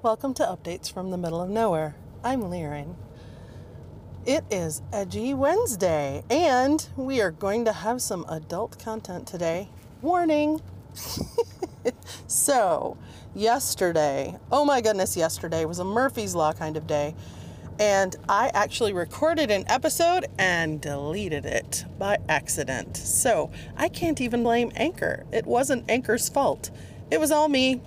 Welcome to Updates from the Middle of Nowhere. I'm Liren. It is Edgy Wednesday, and we are going to have some adult content today. Warning! so, yesterday, oh my goodness, yesterday was a Murphy's Law kind of day, and I actually recorded an episode and deleted it by accident. So, I can't even blame Anchor. It wasn't Anchor's fault, it was all me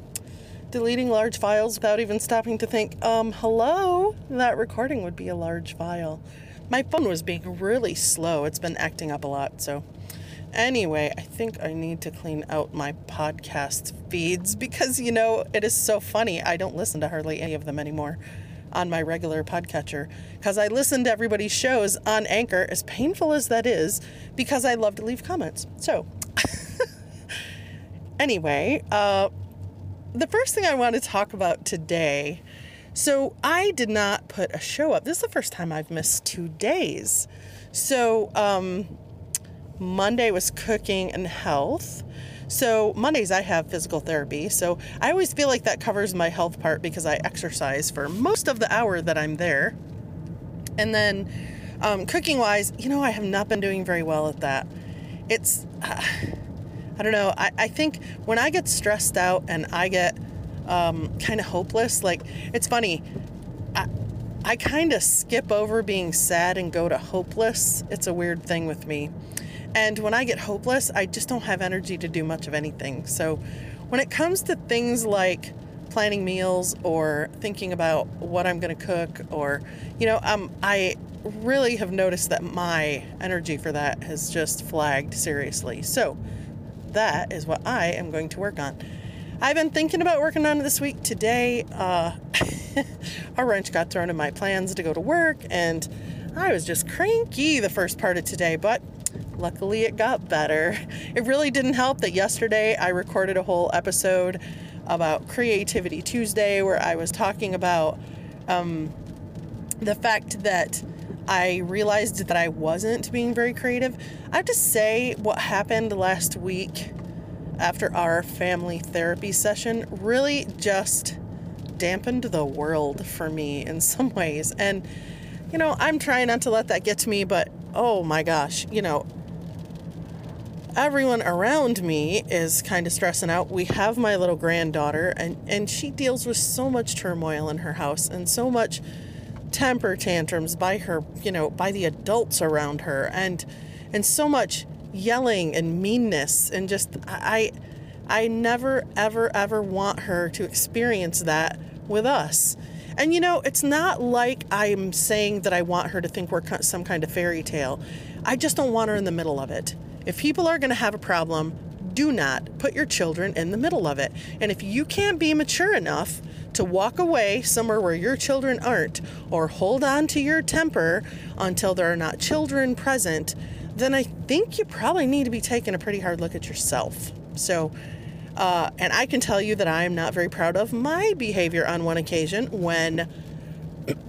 deleting large files without even stopping to think, um, hello, that recording would be a large file. My phone was being really slow. It's been acting up a lot. So, anyway, I think I need to clean out my podcast feeds because, you know, it is so funny. I don't listen to hardly any of them anymore on my regular podcatcher because I listen to everybody's shows on Anchor, as painful as that is, because I love to leave comments. So, anyway, uh, the first thing I want to talk about today. So, I did not put a show up. This is the first time I've missed two days. So, um, Monday was cooking and health. So, Mondays I have physical therapy. So, I always feel like that covers my health part because I exercise for most of the hour that I'm there. And then, um, cooking wise, you know, I have not been doing very well at that. It's. Uh, I don't know. I, I think when I get stressed out and I get um, kind of hopeless, like it's funny. I, I kind of skip over being sad and go to hopeless. It's a weird thing with me. And when I get hopeless, I just don't have energy to do much of anything. So when it comes to things like planning meals or thinking about what I'm going to cook or, you know, um, I really have noticed that my energy for that has just flagged seriously. So that is what I am going to work on. I've been thinking about working on it this week. Today, uh, a wrench got thrown in my plans to go to work, and I was just cranky the first part of today, but luckily it got better. It really didn't help that yesterday I recorded a whole episode about Creativity Tuesday where I was talking about um, the fact that I realized that I wasn't being very creative. I have to say, what happened last week after our family therapy session really just dampened the world for me in some ways. And, you know, I'm trying not to let that get to me, but oh my gosh, you know, everyone around me is kind of stressing out. We have my little granddaughter, and, and she deals with so much turmoil in her house and so much temper tantrums by her, you know, by the adults around her and and so much yelling and meanness and just I I never ever ever want her to experience that with us. And you know, it's not like I'm saying that I want her to think we're some kind of fairy tale. I just don't want her in the middle of it. If people are going to have a problem, do not put your children in the middle of it. And if you can't be mature enough to walk away somewhere where your children aren't, or hold on to your temper until there are not children present, then I think you probably need to be taking a pretty hard look at yourself. So, uh, and I can tell you that I am not very proud of my behavior on one occasion when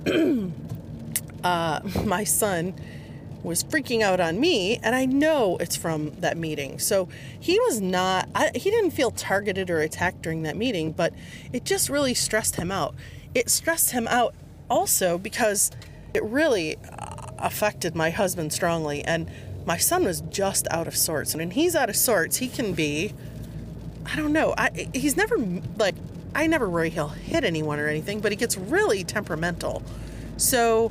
uh, my son was freaking out on me, and I know it's from that meeting. So he was not, I, he didn't feel targeted or attacked during that meeting, but it just really stressed him out. It stressed him out also because it really uh, affected my husband strongly, and my son was just out of sorts. And when he's out of sorts, he can be, I don't know, I, he's never like, I never worry he'll hit anyone or anything, but he gets really temperamental. So,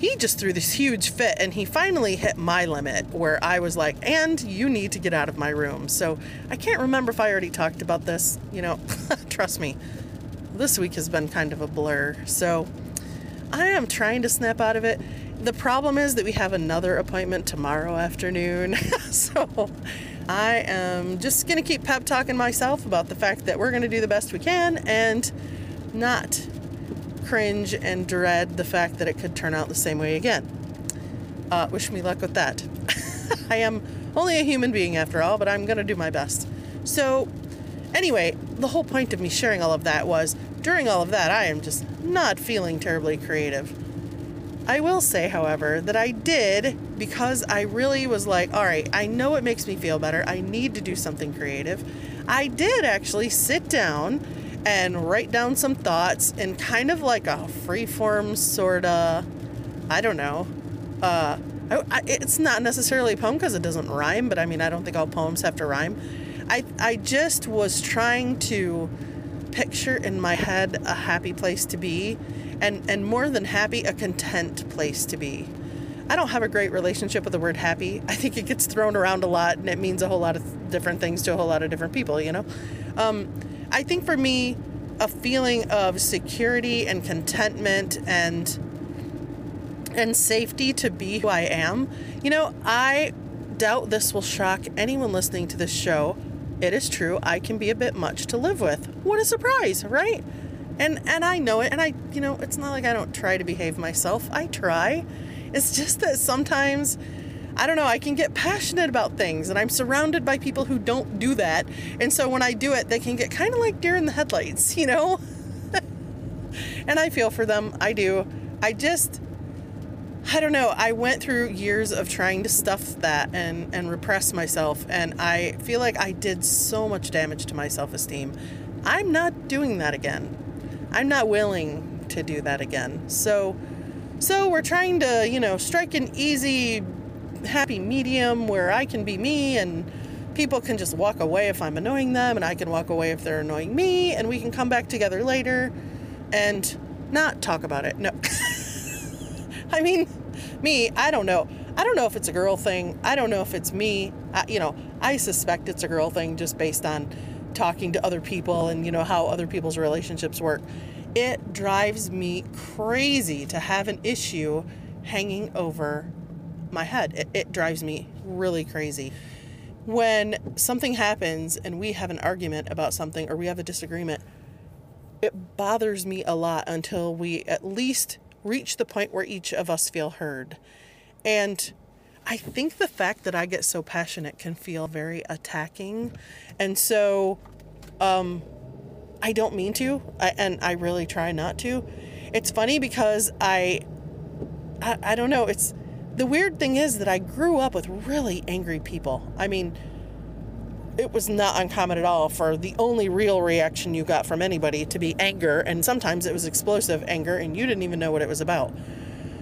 he just threw this huge fit and he finally hit my limit where I was like, and you need to get out of my room. So I can't remember if I already talked about this. You know, trust me, this week has been kind of a blur. So I am trying to snap out of it. The problem is that we have another appointment tomorrow afternoon. so I am just going to keep pep talking myself about the fact that we're going to do the best we can and not cringe and dread the fact that it could turn out the same way again. Uh, wish me luck with that. I am only a human being after all, but I'm going to do my best. So, anyway, the whole point of me sharing all of that was during all of that, I am just not feeling terribly creative. I will say, however, that I did because I really was like, all right, I know it makes me feel better. I need to do something creative. I did actually sit down and write down some thoughts in kind of like a freeform sort of, I don't know. Uh, I, I, it's not necessarily a poem because it doesn't rhyme, but I mean, I don't think all poems have to rhyme. I, I just was trying to picture in my head a happy place to be, and, and more than happy, a content place to be. I don't have a great relationship with the word happy. I think it gets thrown around a lot and it means a whole lot of different things to a whole lot of different people, you know? Um, I think for me, a feeling of security and contentment and and safety to be who I am. You know, I doubt this will shock anyone listening to this show. It is true, I can be a bit much to live with. What a surprise, right? And and I know it and I, you know, it's not like I don't try to behave myself. I try. It's just that sometimes I don't know, I can get passionate about things and I'm surrounded by people who don't do that. And so when I do it, they can get kind of like deer in the headlights, you know? and I feel for them. I do. I just I don't know. I went through years of trying to stuff that and and repress myself and I feel like I did so much damage to my self-esteem. I'm not doing that again. I'm not willing to do that again. So so we're trying to, you know, strike an easy happy medium where I can be me and people can just walk away if I'm annoying them and I can walk away if they're annoying me and we can come back together later and not talk about it. No. I mean, me, I don't know. I don't know if it's a girl thing. I don't know if it's me. I, you know, I suspect it's a girl thing just based on talking to other people and, you know, how other people's relationships work. It drives me crazy to have an issue hanging over my head. It, it drives me really crazy. When something happens and we have an argument about something or we have a disagreement, it bothers me a lot until we at least reach the point where each of us feel heard. And I think the fact that I get so passionate can feel very attacking. And so um, I don't mean to, I, and I really try not to. It's funny because I, I, I don't know, it's the weird thing is that I grew up with really angry people. I mean, it was not uncommon at all for the only real reaction you got from anybody to be anger, and sometimes it was explosive anger, and you didn't even know what it was about.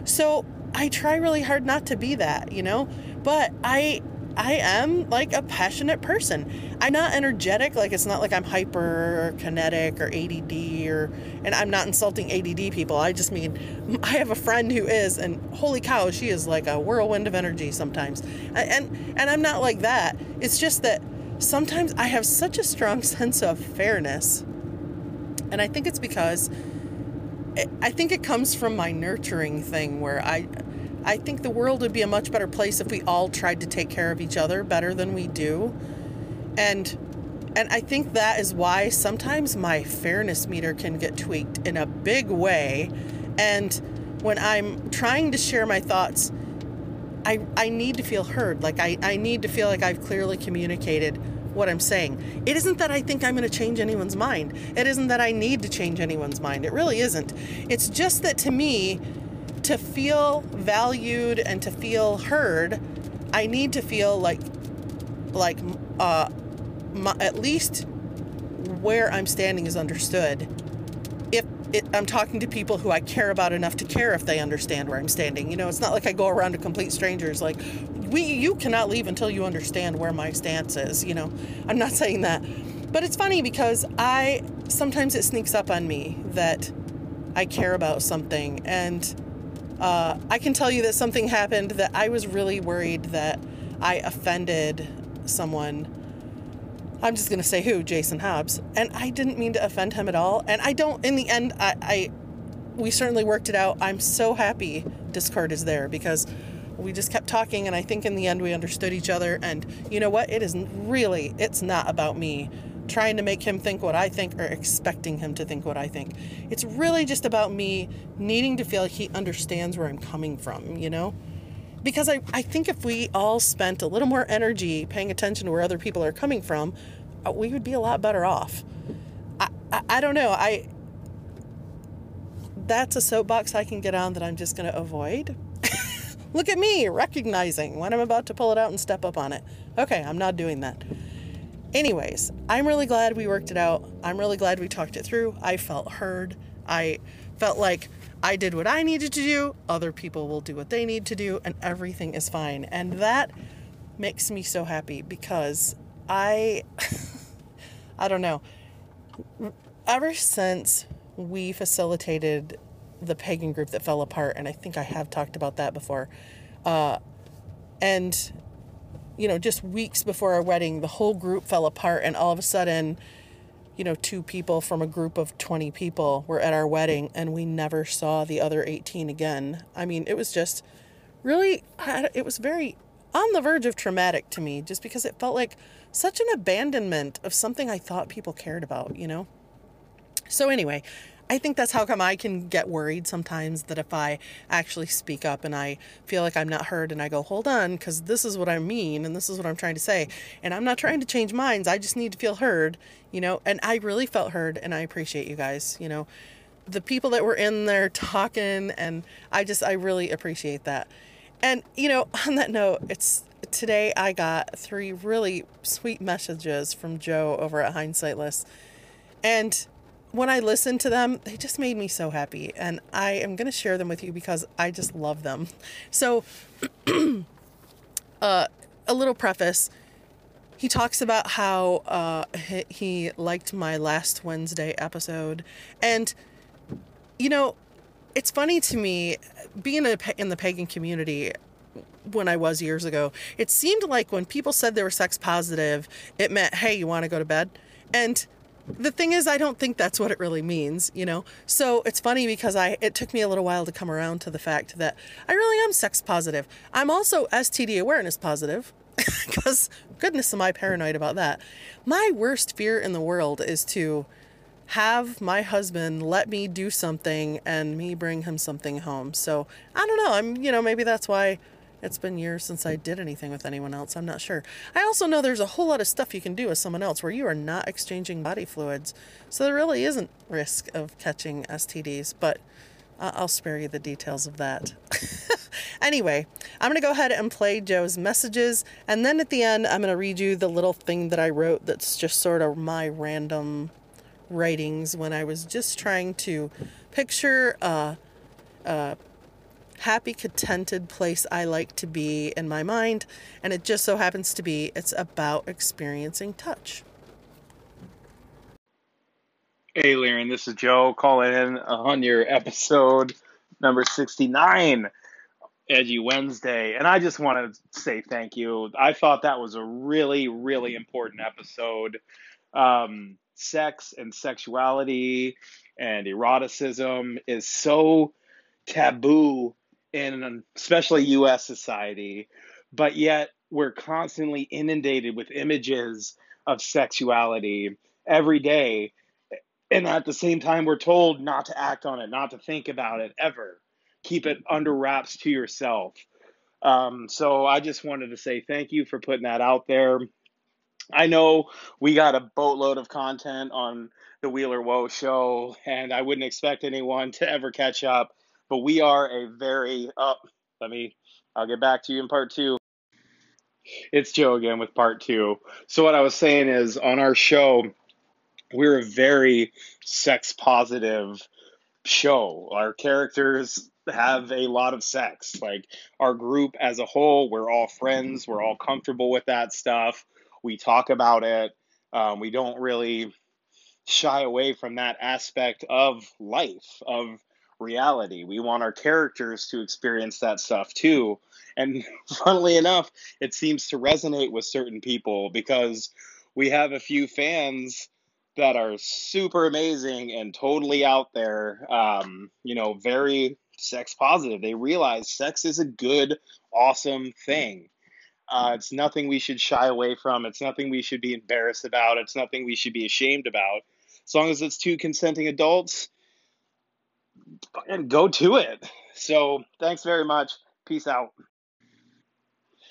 So I try really hard not to be that, you know, but I I am like a passionate person. I'm not energetic, like it's not like I'm hyper or kinetic or ADD or and I'm not insulting ADD people. I just mean I have a friend who is and holy cow, she is like a whirlwind of energy sometimes. And and I'm not like that. It's just that sometimes I have such a strong sense of fairness. And I think it's because I think it comes from my nurturing thing where I I think the world would be a much better place if we all tried to take care of each other better than we do. And and I think that is why sometimes my fairness meter can get tweaked in a big way. And when I'm trying to share my thoughts, I, I need to feel heard. Like I, I need to feel like I've clearly communicated what I'm saying. It isn't that I think I'm going to change anyone's mind. It isn't that I need to change anyone's mind. It really isn't. It's just that to me, to feel valued and to feel heard, I need to feel like, like, uh, my, at least where I'm standing is understood. If it, I'm talking to people who I care about enough to care if they understand where I'm standing, you know, it's not like I go around to complete strangers like, we, you cannot leave until you understand where my stance is. You know, I'm not saying that, but it's funny because I sometimes it sneaks up on me that I care about something and uh, I can tell you that something happened that I was really worried that I offended someone. I'm just going to say who, Jason Hobbs. And I didn't mean to offend him at all. And I don't, in the end, I, I we certainly worked it out. I'm so happy Discord is there because we just kept talking and I think in the end we understood each other. And you know what? It is really, it's not about me trying to make him think what I think or expecting him to think what I think. It's really just about me needing to feel like he understands where I'm coming from, you know? Because I, I think if we all spent a little more energy paying attention to where other people are coming from, uh, we would be a lot better off. I, I, I don't know. I that's a soapbox I can get on that I'm just going to avoid. Look at me recognizing when I'm about to pull it out and step up on it. Okay, I'm not doing that. Anyways, I'm really glad we worked it out. I'm really glad we talked it through. I felt heard. I felt like I did what I needed to do, other people will do what they need to do, and everything is fine. And that makes me so happy because I I don't know. Ever since we facilitated the pagan group that fell apart, and I think I have talked about that before, uh, and you know, just weeks before our wedding, the whole group fell apart, and all of a sudden, you know, two people from a group of 20 people were at our wedding, and we never saw the other 18 again. I mean, it was just really, it was very on the verge of traumatic to me just because it felt like such an abandonment of something I thought people cared about, you know? So, anyway, I think that's how come I can get worried sometimes that if I actually speak up and I feel like I'm not heard and I go, hold on, because this is what I mean and this is what I'm trying to say. And I'm not trying to change minds. I just need to feel heard, you know? And I really felt heard and I appreciate you guys, you know? The people that were in there talking and I just, I really appreciate that. And, you know, on that note, it's today I got three really sweet messages from Joe over at Hindsightless. And when I listened to them, they just made me so happy. And I am going to share them with you because I just love them. So, uh, a little preface he talks about how uh, he liked my last Wednesday episode. And, you know, it's funny to me being a, in the pagan community when I was years ago. It seemed like when people said they were sex positive, it meant, hey, you want to go to bed? And the thing is, I don't think that's what it really means, you know? So it's funny because I it took me a little while to come around to the fact that I really am sex positive. I'm also STD awareness positive because goodness am I paranoid about that. My worst fear in the world is to have my husband let me do something and me bring him something home. So I don't know. I'm, you know, maybe that's why it's been years since I did anything with anyone else. I'm not sure. I also know there's a whole lot of stuff you can do with someone else where you are not exchanging body fluids. So there really isn't risk of catching STDs, but I'll spare you the details of that. anyway, I'm going to go ahead and play Joe's messages. And then at the end, I'm going to read you the little thing that I wrote that's just sort of my random writings when I was just trying to picture a, a happy, contented place I like to be in my mind. And it just so happens to be it's about experiencing touch. Hey, Liren, this is Joe calling in on your episode number 69, Edgy Wednesday. And I just want to say thank you. I thought that was a really, really important episode. Um, sex and sexuality and eroticism is so taboo in especially US society, but yet we're constantly inundated with images of sexuality every day. And at the same time, we're told not to act on it, not to think about it ever. Keep it under wraps to yourself. Um, so I just wanted to say thank you for putting that out there. I know we got a boatload of content on the Wheeler Woe show, and I wouldn't expect anyone to ever catch up. But we are a very up. Oh, let me. I'll get back to you in part two. It's Joe again with part two. So what I was saying is on our show, we're a very sex positive show. Our characters have a lot of sex. Like our group as a whole, we're all friends. We're all comfortable with that stuff. We talk about it. Um, we don't really shy away from that aspect of life, of reality. We want our characters to experience that stuff too. And funnily enough, it seems to resonate with certain people because we have a few fans that are super amazing and totally out there, um, you know, very sex positive. They realize sex is a good, awesome thing. Uh, it's nothing we should shy away from. It's nothing we should be embarrassed about. It's nothing we should be ashamed about. As long as it's two consenting adults, and go to it. So thanks very much. Peace out.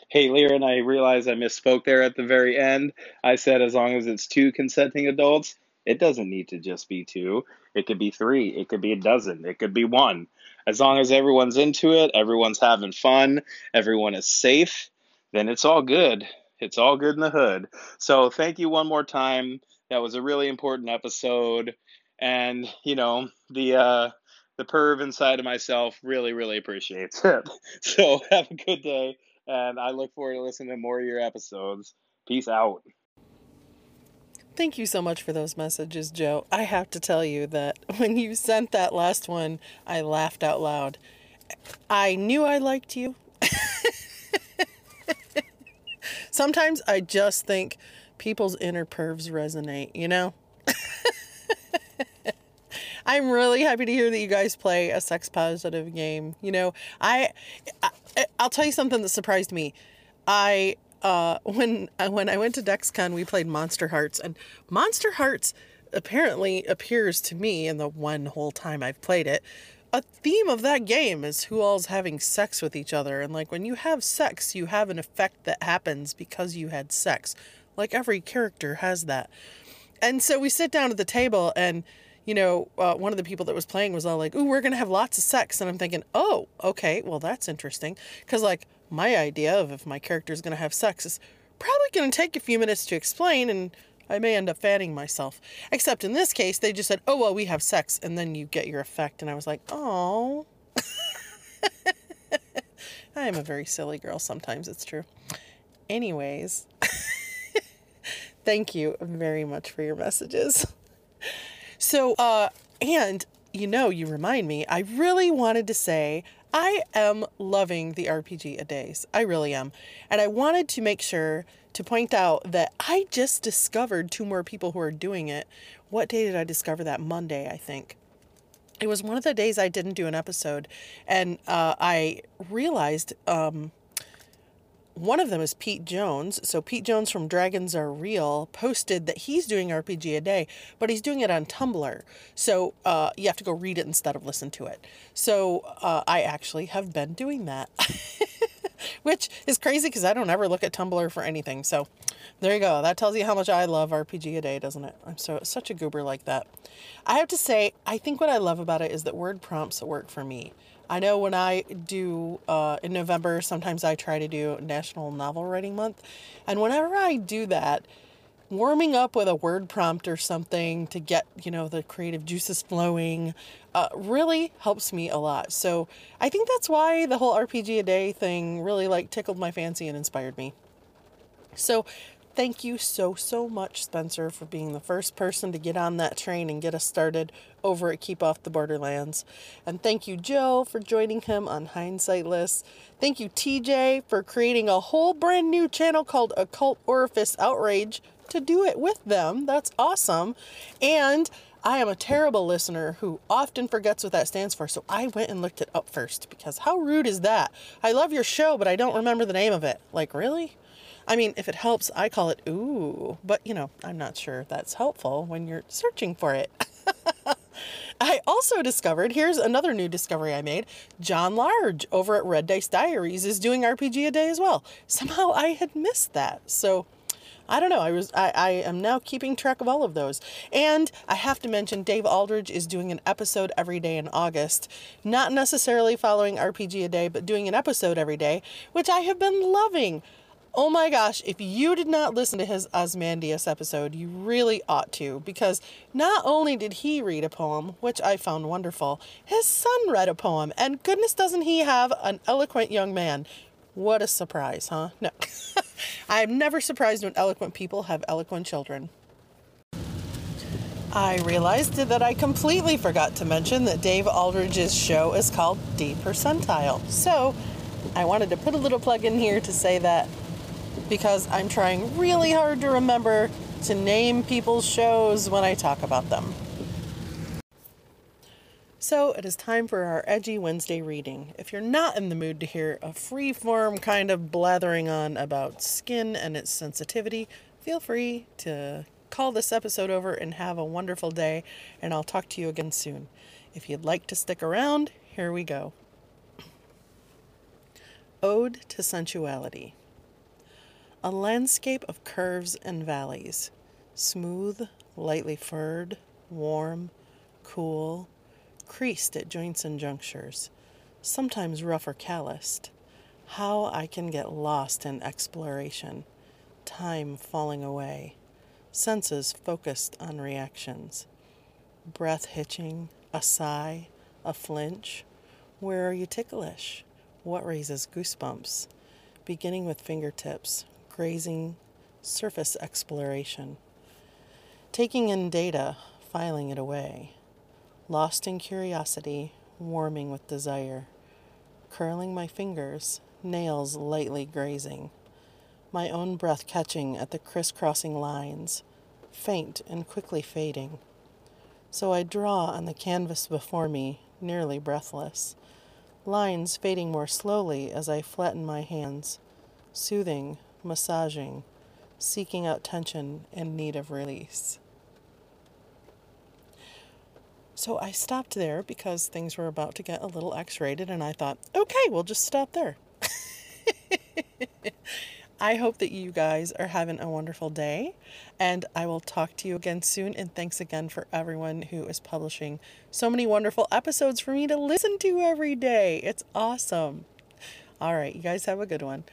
Hey, and I realize I misspoke there at the very end. I said as long as it's two consenting adults, it doesn't need to just be two. It could be three. It could be a dozen. It could be one. As long as everyone's into it, everyone's having fun, everyone is safe, then it's all good. It's all good in the hood. So thank you one more time. That was a really important episode. And, you know, the uh the perv inside of myself really, really appreciates it. So have a good day and I look forward to listening to more of your episodes. Peace out. Thank you so much for those messages, Joe. I have to tell you that when you sent that last one, I laughed out loud. I knew I liked you. Sometimes I just think people's inner pervs resonate, you know? I'm really happy to hear that you guys play a sex positive game. You know, I, I I'll tell you something that surprised me. I uh, when uh, when I went to DexCon, we played Monster Hearts, and Monster Hearts apparently appears to me in the one whole time I've played it. A theme of that game is who all's having sex with each other, and like when you have sex, you have an effect that happens because you had sex. Like every character has that, and so we sit down at the table and you know, uh, one of the people that was playing was all like, "Ooh, we're gonna have lots of sex," and I'm thinking, "Oh, okay, well that's interesting," because like my idea of if my character is gonna have sex is probably gonna take a few minutes to explain, and I may end up fanning myself. Except in this case, they just said, "Oh well, we have sex," and then you get your effect, and I was like, "Oh." I am a very silly girl sometimes, it's true. Anyways, thank you very much for your messages. So, uh, and you know, you remind me, I really wanted to say I am loving the RPG a days. I really am. And I wanted to make sure to point out that I just discovered two more people who are doing it. What day did I discover that? Monday, I think. It was one of the days I didn't do an episode, and uh, I realized um, one of them is Pete Jones. So Pete Jones from Dragons Are Real posted that he's doing RPG a day, but he's doing it on Tumblr. So uh, you have to go read it instead of listen to it. So uh, I actually have been doing that, which is crazy because I don't ever look at Tumblr for anything. So there you go. That tells you how much I love RPG a day, doesn't it? I'm so such a goober like that. I have to say, I think what I love about it is that word prompts work for me. I know when I do uh, in November, sometimes I try to do National Novel Writing Month. And whenever I do that, warming up with a word prompt or something to get, you know, the creative juices flowing uh, really helps me a lot. So I think that's why the whole RPG a day thing really like tickled my fancy and inspired me. So thank you so, so much, Spencer, for being the first person to get on that train and get us started over at Keep Off the Borderlands. And thank you, Joe, for joining him on Hindsight List. Thank you, TJ, for creating a whole brand new channel called Occult Orifice Outrage to do it with them. That's awesome. And I am a terrible listener who often forgets what that stands for, so I went and looked it up first because how rude is that? I love your show, but I don't remember the name of it. Like, really? I mean, if it helps, I call it ooh, but you know, I'm not sure that's helpful when you're searching for it. I also discovered here's another new discovery I made. John Large over at Red Dice Diaries is doing RPG a day as well. Somehow I had missed that. So I don't know. I was I, I am now keeping track of all of those. And I have to mention Dave Aldridge is doing an episode every day in August. Not necessarily following RPG a day, but doing an episode every day, which I have been loving. Oh my gosh, if you did not listen to his Ozymandias episode, you really ought to, because not only did he read a poem, which I found wonderful, his son read a poem, and goodness doesn't he have an eloquent young man. What a surprise, huh? No. I'm never surprised when eloquent people have eloquent children. I realized that I completely forgot to mention that Dave Aldridge's show is called D Percentile. So I wanted to put a little plug in here to say that because I'm trying really hard to remember to name people's shows when I talk about them. So it is time for our Edgy Wednesday reading. If you're not in the mood to hear a free form kind of blathering on about skin and its sensitivity, feel free to call this episode over and have a wonderful day, and I'll talk to you again soon. If you'd like to stick around, here we go. Ode to Sensuality a landscape of curves and valleys, smooth, lightly furred, warm, cool, creased at joints and junctures, sometimes rough or calloused. How I can get lost in exploration, time falling away, senses focused on reactions. Breath hitching, a sigh, a flinch. Where are you ticklish? What raises goosebumps? Beginning with fingertips, grazing, surface exploration. Taking in data, filing it away. Lost in curiosity, warming with desire. Curling my fingers, nails lightly grazing. My own breath catching at the crisscrossing lines, faint and quickly fading. So I draw on the canvas before me, nearly breathless, lines fading more slowly as I flatten my hands, soothing, massaging, seeking out tension in need of release. So I stopped there because things were about to get a little X rated, and I thought, okay, we'll just stop there. I hope that you guys are having a wonderful day, and I will talk to you again soon. And thanks again for everyone who is publishing so many wonderful episodes for me to listen to every day. It's awesome. All right, you guys have a good one.